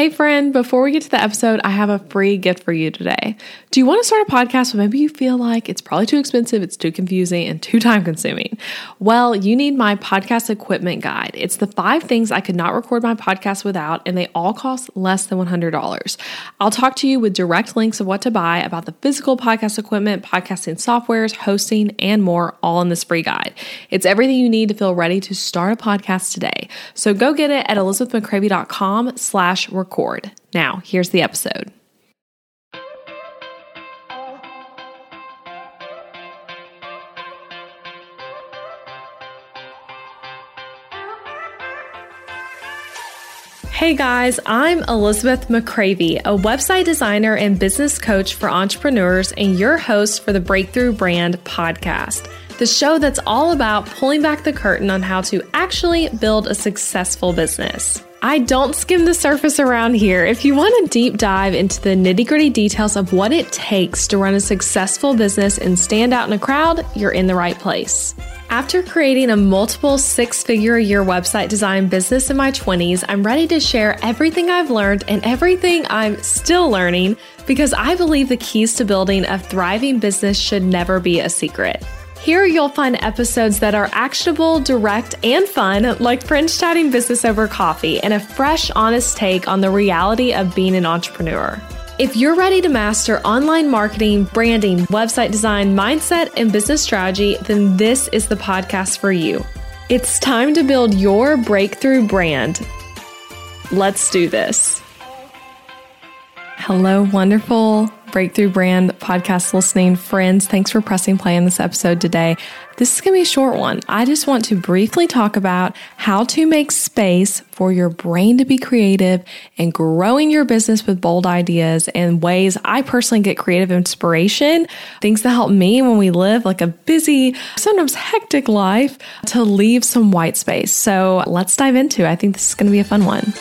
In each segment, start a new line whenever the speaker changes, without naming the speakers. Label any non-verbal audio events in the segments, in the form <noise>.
Hey, friend, before we get to the episode, I have a free gift for you today. Do you want to start a podcast, but maybe you feel like it's probably too expensive, it's too confusing, and too <laughs> time consuming? Well, you need my podcast equipment guide. It's the five things I could not record my podcast without, and they all cost less than $100. I'll talk to you with direct links of what to buy about the physical podcast equipment, podcasting softwares, hosting, and more, all in this free guide. It's everything you need to feel ready to start a podcast today. So go get it at elizabethmccravy.com slash record. Now, here's the episode. Hey guys, I'm Elizabeth McCravy, a website designer and business coach for entrepreneurs, and your host for the Breakthrough Brand podcast, the show that's all about pulling back the curtain on how to actually build a successful business. I don't skim the surface around here. If you want a deep dive into the nitty gritty details of what it takes to run a successful business and stand out in a crowd, you're in the right place. After creating a multiple six figure a year website design business in my 20s, I'm ready to share everything I've learned and everything I'm still learning because I believe the keys to building a thriving business should never be a secret. Here you'll find episodes that are actionable, direct, and fun, like friends chatting business over coffee, and a fresh, honest take on the reality of being an entrepreneur. If you're ready to master online marketing, branding, website design, mindset, and business strategy, then this is the podcast for you. It's time to build your breakthrough brand. Let's do this. Hello, wonderful Breakthrough Brand podcast listening friends. Thanks for pressing play on this episode today. This is going to be a short one. I just want to briefly talk about how to make space for your brain to be creative and growing your business with bold ideas and ways I personally get creative inspiration, things that help me when we live like a busy, sometimes hectic life to leave some white space. So let's dive into it. I think this is going to be a fun one.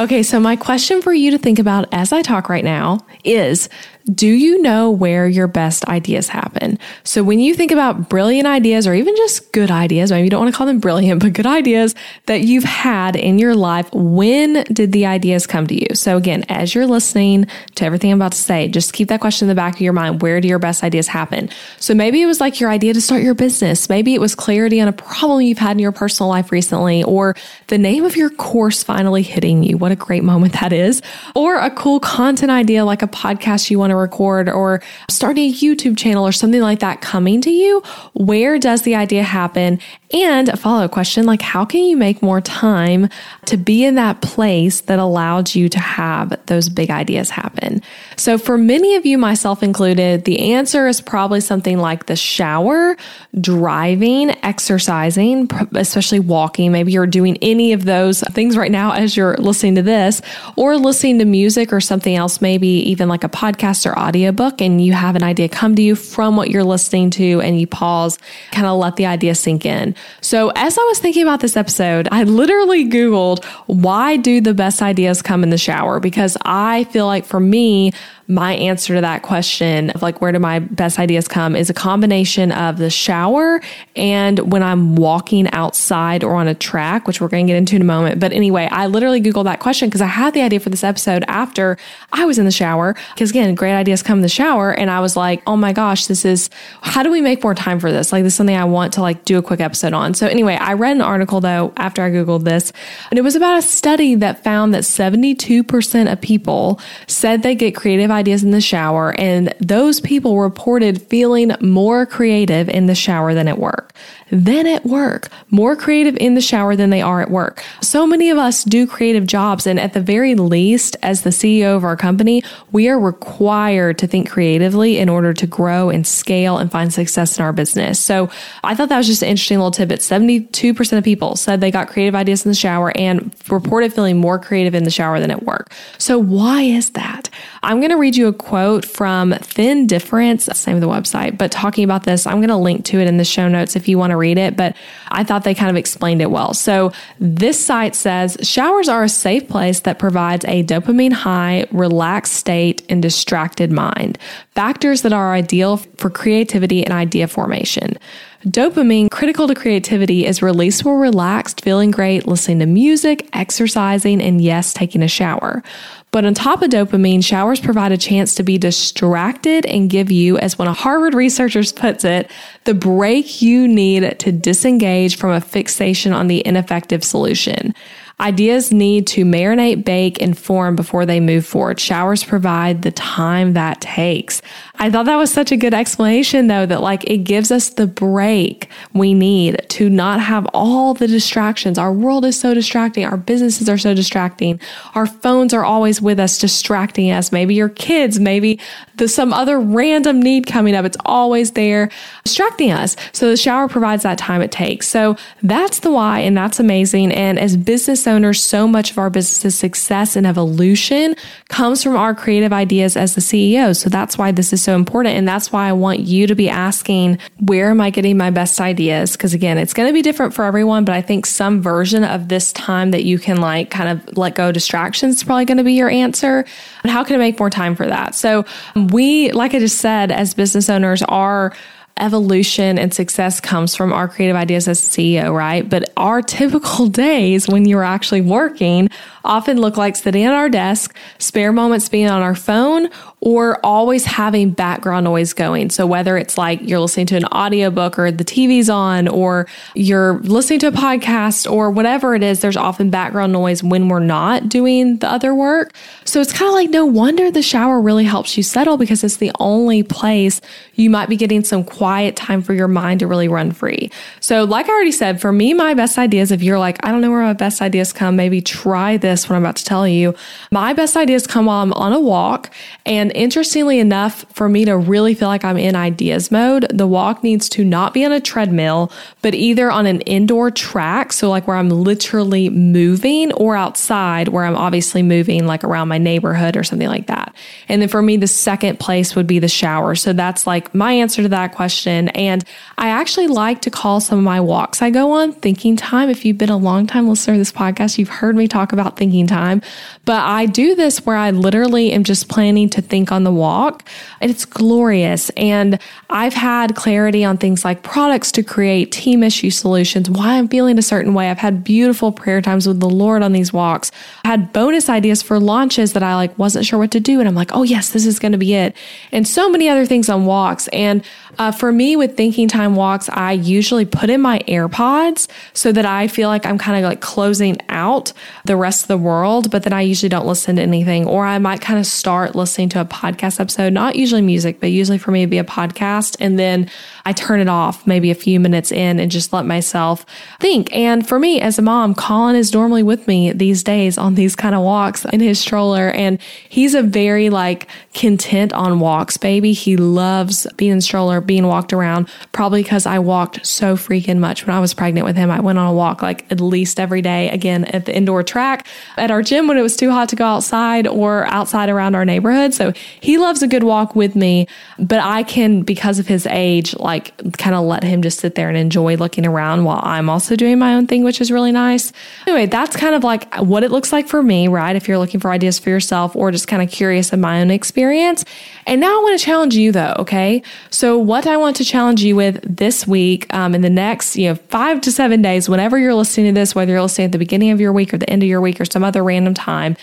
Okay, so my question for you to think about as I talk right now is do you know where your best ideas happen? So when you think about brilliant ideas or even just good ideas, maybe you don't want to call them brilliant, but good ideas that you've had in your life, when did the ideas come to you? So again, as you're listening to everything I'm about to say, just keep that question in the back of your mind. Where do your best ideas happen? So maybe it was like your idea to start your business. Maybe it was clarity on a problem you've had in your personal life recently, or the name of your course finally hitting you. What a great moment that is. Or a cool content idea like a podcast you want to record or starting a YouTube channel or something like that coming to you, where does the idea happen? And a follow up question like, how can you make more time to be in that place that allowed you to have those big ideas happen? So, for many of you, myself included, the answer is probably something like the shower, driving, exercising, especially walking. Maybe you're doing any of those things right now as you're listening to this, or listening to music or something else, maybe even like a podcast or audiobook, and you have an idea come to you from what you're listening to, and you pause, kind of let the idea sink in. So, as I was thinking about this episode, I literally Googled, why do the best ideas come in the shower? Because I feel like for me, my answer to that question of like, where do my best ideas come is a combination of the shower and when I'm walking outside or on a track, which we're going to get into in a moment. But anyway, I literally Googled that question because I had the idea for this episode after I was in the shower. Because again, great ideas come in the shower. And I was like, oh my gosh, this is, how do we make more time for this? Like, this is something I want to like do a quick episode on. So anyway, I read an article though after I Googled this, and it was about a study that found that 72% of people said they get creative ideas ideas in the shower, and those people reported feeling more creative in the shower than at work than at work, more creative in the shower than they are at work. So many of us do creative jobs. And at the very least, as the CEO of our company, we are required to think creatively in order to grow and scale and find success in our business. So I thought that was just an interesting little tidbit. 72% of people said they got creative ideas in the shower and reported feeling more creative in the shower than at work. So why is that? I'm going to read you a quote from Thin Difference, same of the website, but talking about this, I'm going to link to it in the show notes if you want to read it, but I thought they kind of explained it well. So this site says showers are a safe place that provides a dopamine high, relaxed state, and distracted mind, factors that are ideal for creativity and idea formation. Dopamine, critical to creativity, is released when relaxed, feeling great, listening to music, exercising, and yes, taking a shower. But on top of dopamine, showers provide a chance to be distracted and give you, as one of Harvard researchers puts it, the break you need to disengage from a fixation on the ineffective solution. Ideas need to marinate, bake, and form before they move forward. Showers provide the time that takes. I thought that was such a good explanation, though, that like it gives us the break we need to not have all the distractions. Our world is so distracting. Our businesses are so distracting. Our phones are always with us, distracting us. Maybe your kids, maybe the, some other random need coming up. It's always there distracting us. So the shower provides that time it takes. So that's the why, and that's amazing. And as business owners, so much of our business's success and evolution comes from our creative ideas as the CEO. So that's why this is so important. And that's why I want you to be asking, where am I getting my best ideas? Because again, it's going to be different for everyone, but I think some version of this time that you can like kind of let go distractions is probably going to be your answer. But how can I make more time for that? So we, like I just said, as business owners are evolution and success comes from our creative ideas as CEO, right? But our typical <laughs> days when you're actually working often look like sitting at our desk, spare moments being on our phone, or always having background noise going. So whether it's like you're listening to an audiobook or the TV's on or you're listening to a podcast or whatever it is, there's often background noise when we're not doing the other work. So it's kind of like no wonder the shower really helps you settle because it's the only place you might be getting some quiet time for your mind to really run free. So like I already said, for me, my best ideas, if you're like, I don't know where my best ideas come, maybe try this what I'm about to tell you. My best ideas come while I'm on a walk. And interestingly enough, for me to really feel like I'm in ideas mode, the walk needs to not be on a treadmill, but either on an indoor track. So, like where I'm literally moving or outside where I'm obviously moving, like around my neighborhood or something like that. And then for me, the second place would be the shower. So, that's like my answer to that question. And I actually like to call some of my walks I go on thinking time. If you've been a long time listener to this podcast, you've heard me talk about thinking time. But I do this where I literally am just planning to think on the walk. And it's glorious. And I've had clarity on things like products to create, team issue solutions, why I'm feeling a certain way. I've had beautiful prayer times with the Lord on these walks. I had bonus ideas for launches that I like wasn't sure what to do. And I'm like, oh yes, this is going to be it. And so many other things on walks. And uh, for me with thinking time walks, I usually put in my AirPods so that I feel like I'm kind of like closing out the rest of the world, but then I usually don't listen to anything. Or I might kind of start listening to a podcast episode, not usually music, but usually for me it'd be a podcast. And then I turn it off maybe a few minutes in and just let myself think. And for me as a mom, Colin is normally with me these days on these kind of walks in his stroller. And he's a very like content on walks, baby. He loves being in stroller, being walked around, probably because I walked so freaking much when I was pregnant with him. I went on a walk like at least every day, again, at the indoor track, at our gym when it was too hot to go outside or outside around our neighborhood. So he loves a good walk with me, but I can, because of his age, like kind of let him just sit there and enjoy looking around while I'm also doing my own thing, which is really nice. Anyway, that's kind of like what it looks like for me, right? If you're looking for ideas for yourself or just kind of curious of my own experience. And now I want to challenge you though, okay? So what I want to challenge you with this week, um, in the next, you know, five to seven days, whenever you're listening to this, whether you're listening at the beginning of your week or the end of your week or some other random time,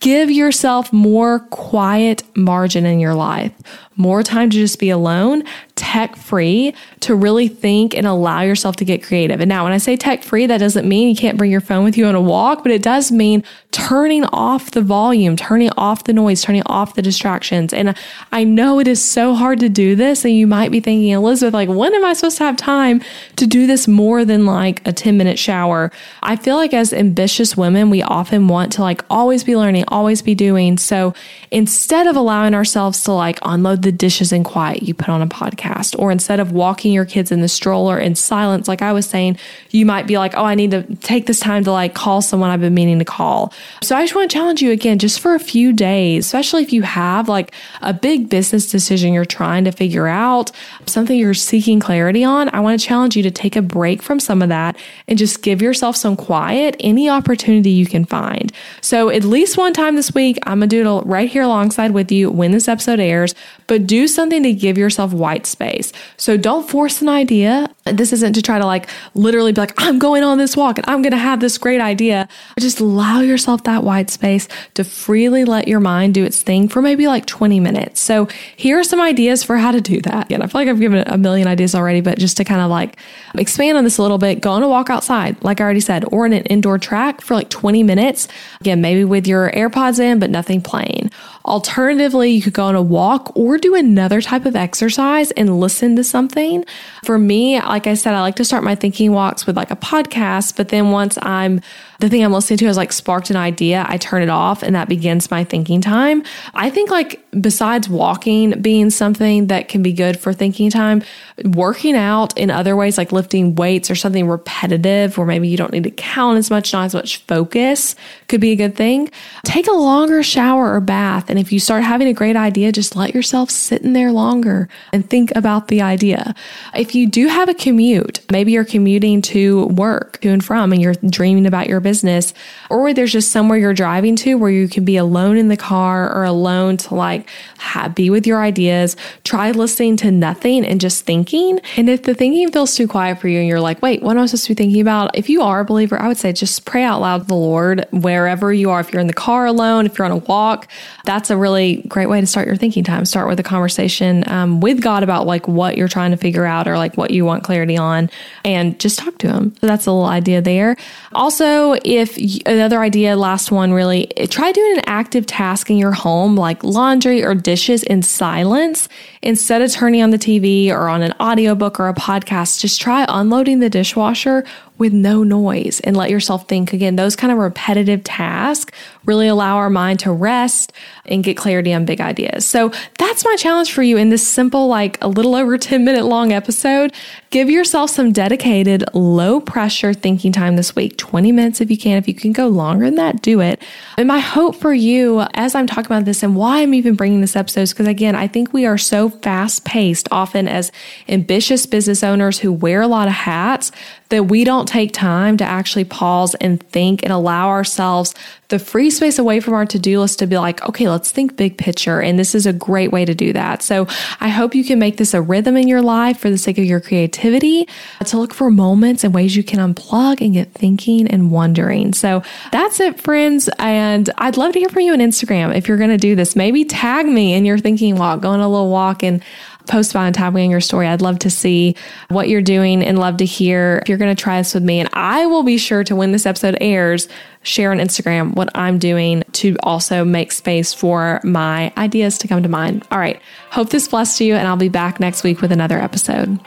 Give yourself more quiet margin in your life, more time to just be alone, tech free, to really think and allow yourself to get creative. And now, when I say tech free, that doesn't mean you can't bring your phone with you on a walk, but it does mean turning off the volume, turning off the noise, turning off the distractions. And I know it is so hard to do this. And you might be thinking, Elizabeth, like, when am I supposed to have time to do this more than like a 10 minute shower? I feel like as ambitious women, we often want to like always be learning, always be doing. So instead of allowing ourselves to like unload the dishes in quiet, you put on a podcast, or instead of walking your kids in the stroller in silence, like I was saying, you might be like, oh, I need to take this time to like call someone I've been meaning to call. So I just want to challenge you again, just for a few days, especially if you have like a big business decision you're trying to figure out, something you're seeking clarity on. I want to challenge you to take a break from some of that and just give yourself some quiet, any opportunity you can find. So at least one time this week, I'm going to do it right here alongside with you when this episode airs, but do something to give yourself white space space. So don't force an idea. This isn't to try to like literally be like, I'm going on this walk and I'm going to have this great idea. Just allow yourself that white space to freely let your mind do its thing for maybe like 20 minutes. So here are some ideas for how to do that. And I feel like I've given a million ideas already, but just to kind of like expand on this a little bit, go on a walk outside, like I already said, or in an indoor track for like 20 minutes. Again, maybe with your AirPods in, but nothing playing. Alternatively, you could go on a walk or do another type of exercise and listen to something. For me, like I said, I like to start my thinking walks with like a podcast, but then once I'm the thing I'm listening to has like sparked an idea, I turn it off and that begins my thinking time. I think like besides walking being something that can be good for thinking time, working out in other ways like lifting weights or something repetitive where maybe you don't need to count as much, not as much focus could be a good thing. Take a longer shower or bath. And if you start having a great idea, just let yourself sit in there longer and think about the idea. If you do have a commute, maybe you're commuting to work, to and from, and you're dreaming about your business business, or there's just somewhere you're driving to where you can be alone in the car or alone to like have, be with your ideas. Try listening to nothing and just thinking. And if the thinking feels too quiet for you and you're like, wait, what am I supposed to be thinking about? If you are a believer, I would say just pray out loud to the Lord wherever you are. If you're in the car alone, if you're on a walk, that's a really great way to start your thinking time. Start with a conversation um, with God about like what you're trying to figure out or like what you want clarity on and just talk to Him. So that's a little idea there. Also, if another idea, last one really, try doing an active task in your home like laundry or dishes in silence instead of turning on the TV or on an audiobook or a podcast. Just try unloading the dishwasher with no noise and let yourself think again. Those kind of repetitive tasks really allow our mind to rest and get clarity on big ideas. So that's my challenge for you in this simple, like a little over <laughs> 10 minute long episode. Give yourself some dedicated, low pressure thinking time this week 20 minutes if you can. If you can go longer than that, do it. And my hope for you as I'm talking about this and why I'm even bringing this episode is because, again, I think we are so fast paced often as ambitious business owners who wear a lot of hats that we don't take time to actually pause and think and allow ourselves the free space away from our to do list to be like, okay, let's think big picture. And this is a great way to do that. So I hope you can make this a rhythm in your life for the sake of your creativity uh, to look for moments and ways you can unplug and get thinking and wondering. So that's it, friends. And I'd love to hear from you on Instagram if you're going to do this. Maybe tag me in your thinking walk, go on a little walk and post about and tag me on your story. I'd love to see what you're doing and love to hear if you're going to try this with me. And I will be sure to, when this episode airs, share on Instagram what I'm doing to also make space for my ideas to come to mind. All right. Hope this blessed you, and I'll be back next week with another episode.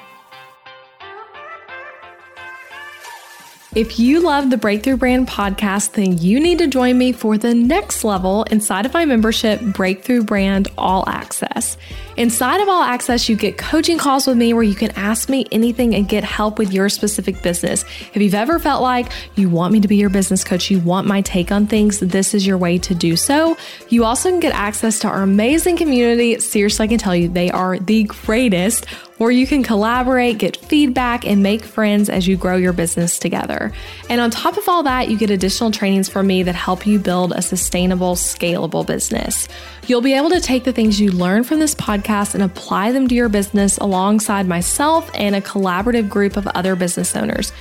If you love the Breakthrough Brand podcast, then you need to join me for the next level inside of my membership, Breakthrough Brand All Access. Inside of All Access, you get coaching calls with me where you can ask me anything and get help with your specific business. If you've ever felt like you want me to be your business coach, you want my take on things, this is your way to do so. You also can get access to our amazing community. Seriously, I can tell you, they are the greatest where you can collaborate, get feedback, and make friends as you grow your business together. And on top of all that, you get additional trainings from me that help you build a sustainable, scalable business. You'll be able to take the things you learn from this podcast and apply them to your business alongside myself and a collaborative group of other business owners.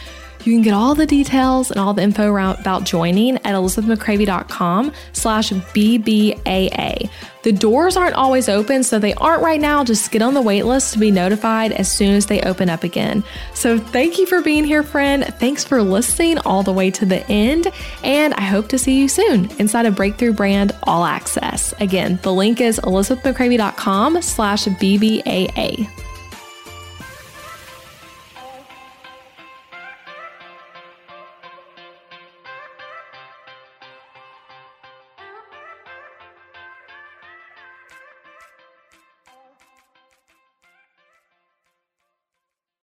You can get all the details and all the info about joining at elizabethmccravy.com slash BBAA. The doors aren't always open, so they aren't right now. Just get on the wait list to be notified as soon as they open up again. So thank you for being here, friend. Thanks for listening all the way to the end. And I hope to see you soon inside of Breakthrough Brand All Access. Again, the link is elizabethmccravy.com slash BBAA.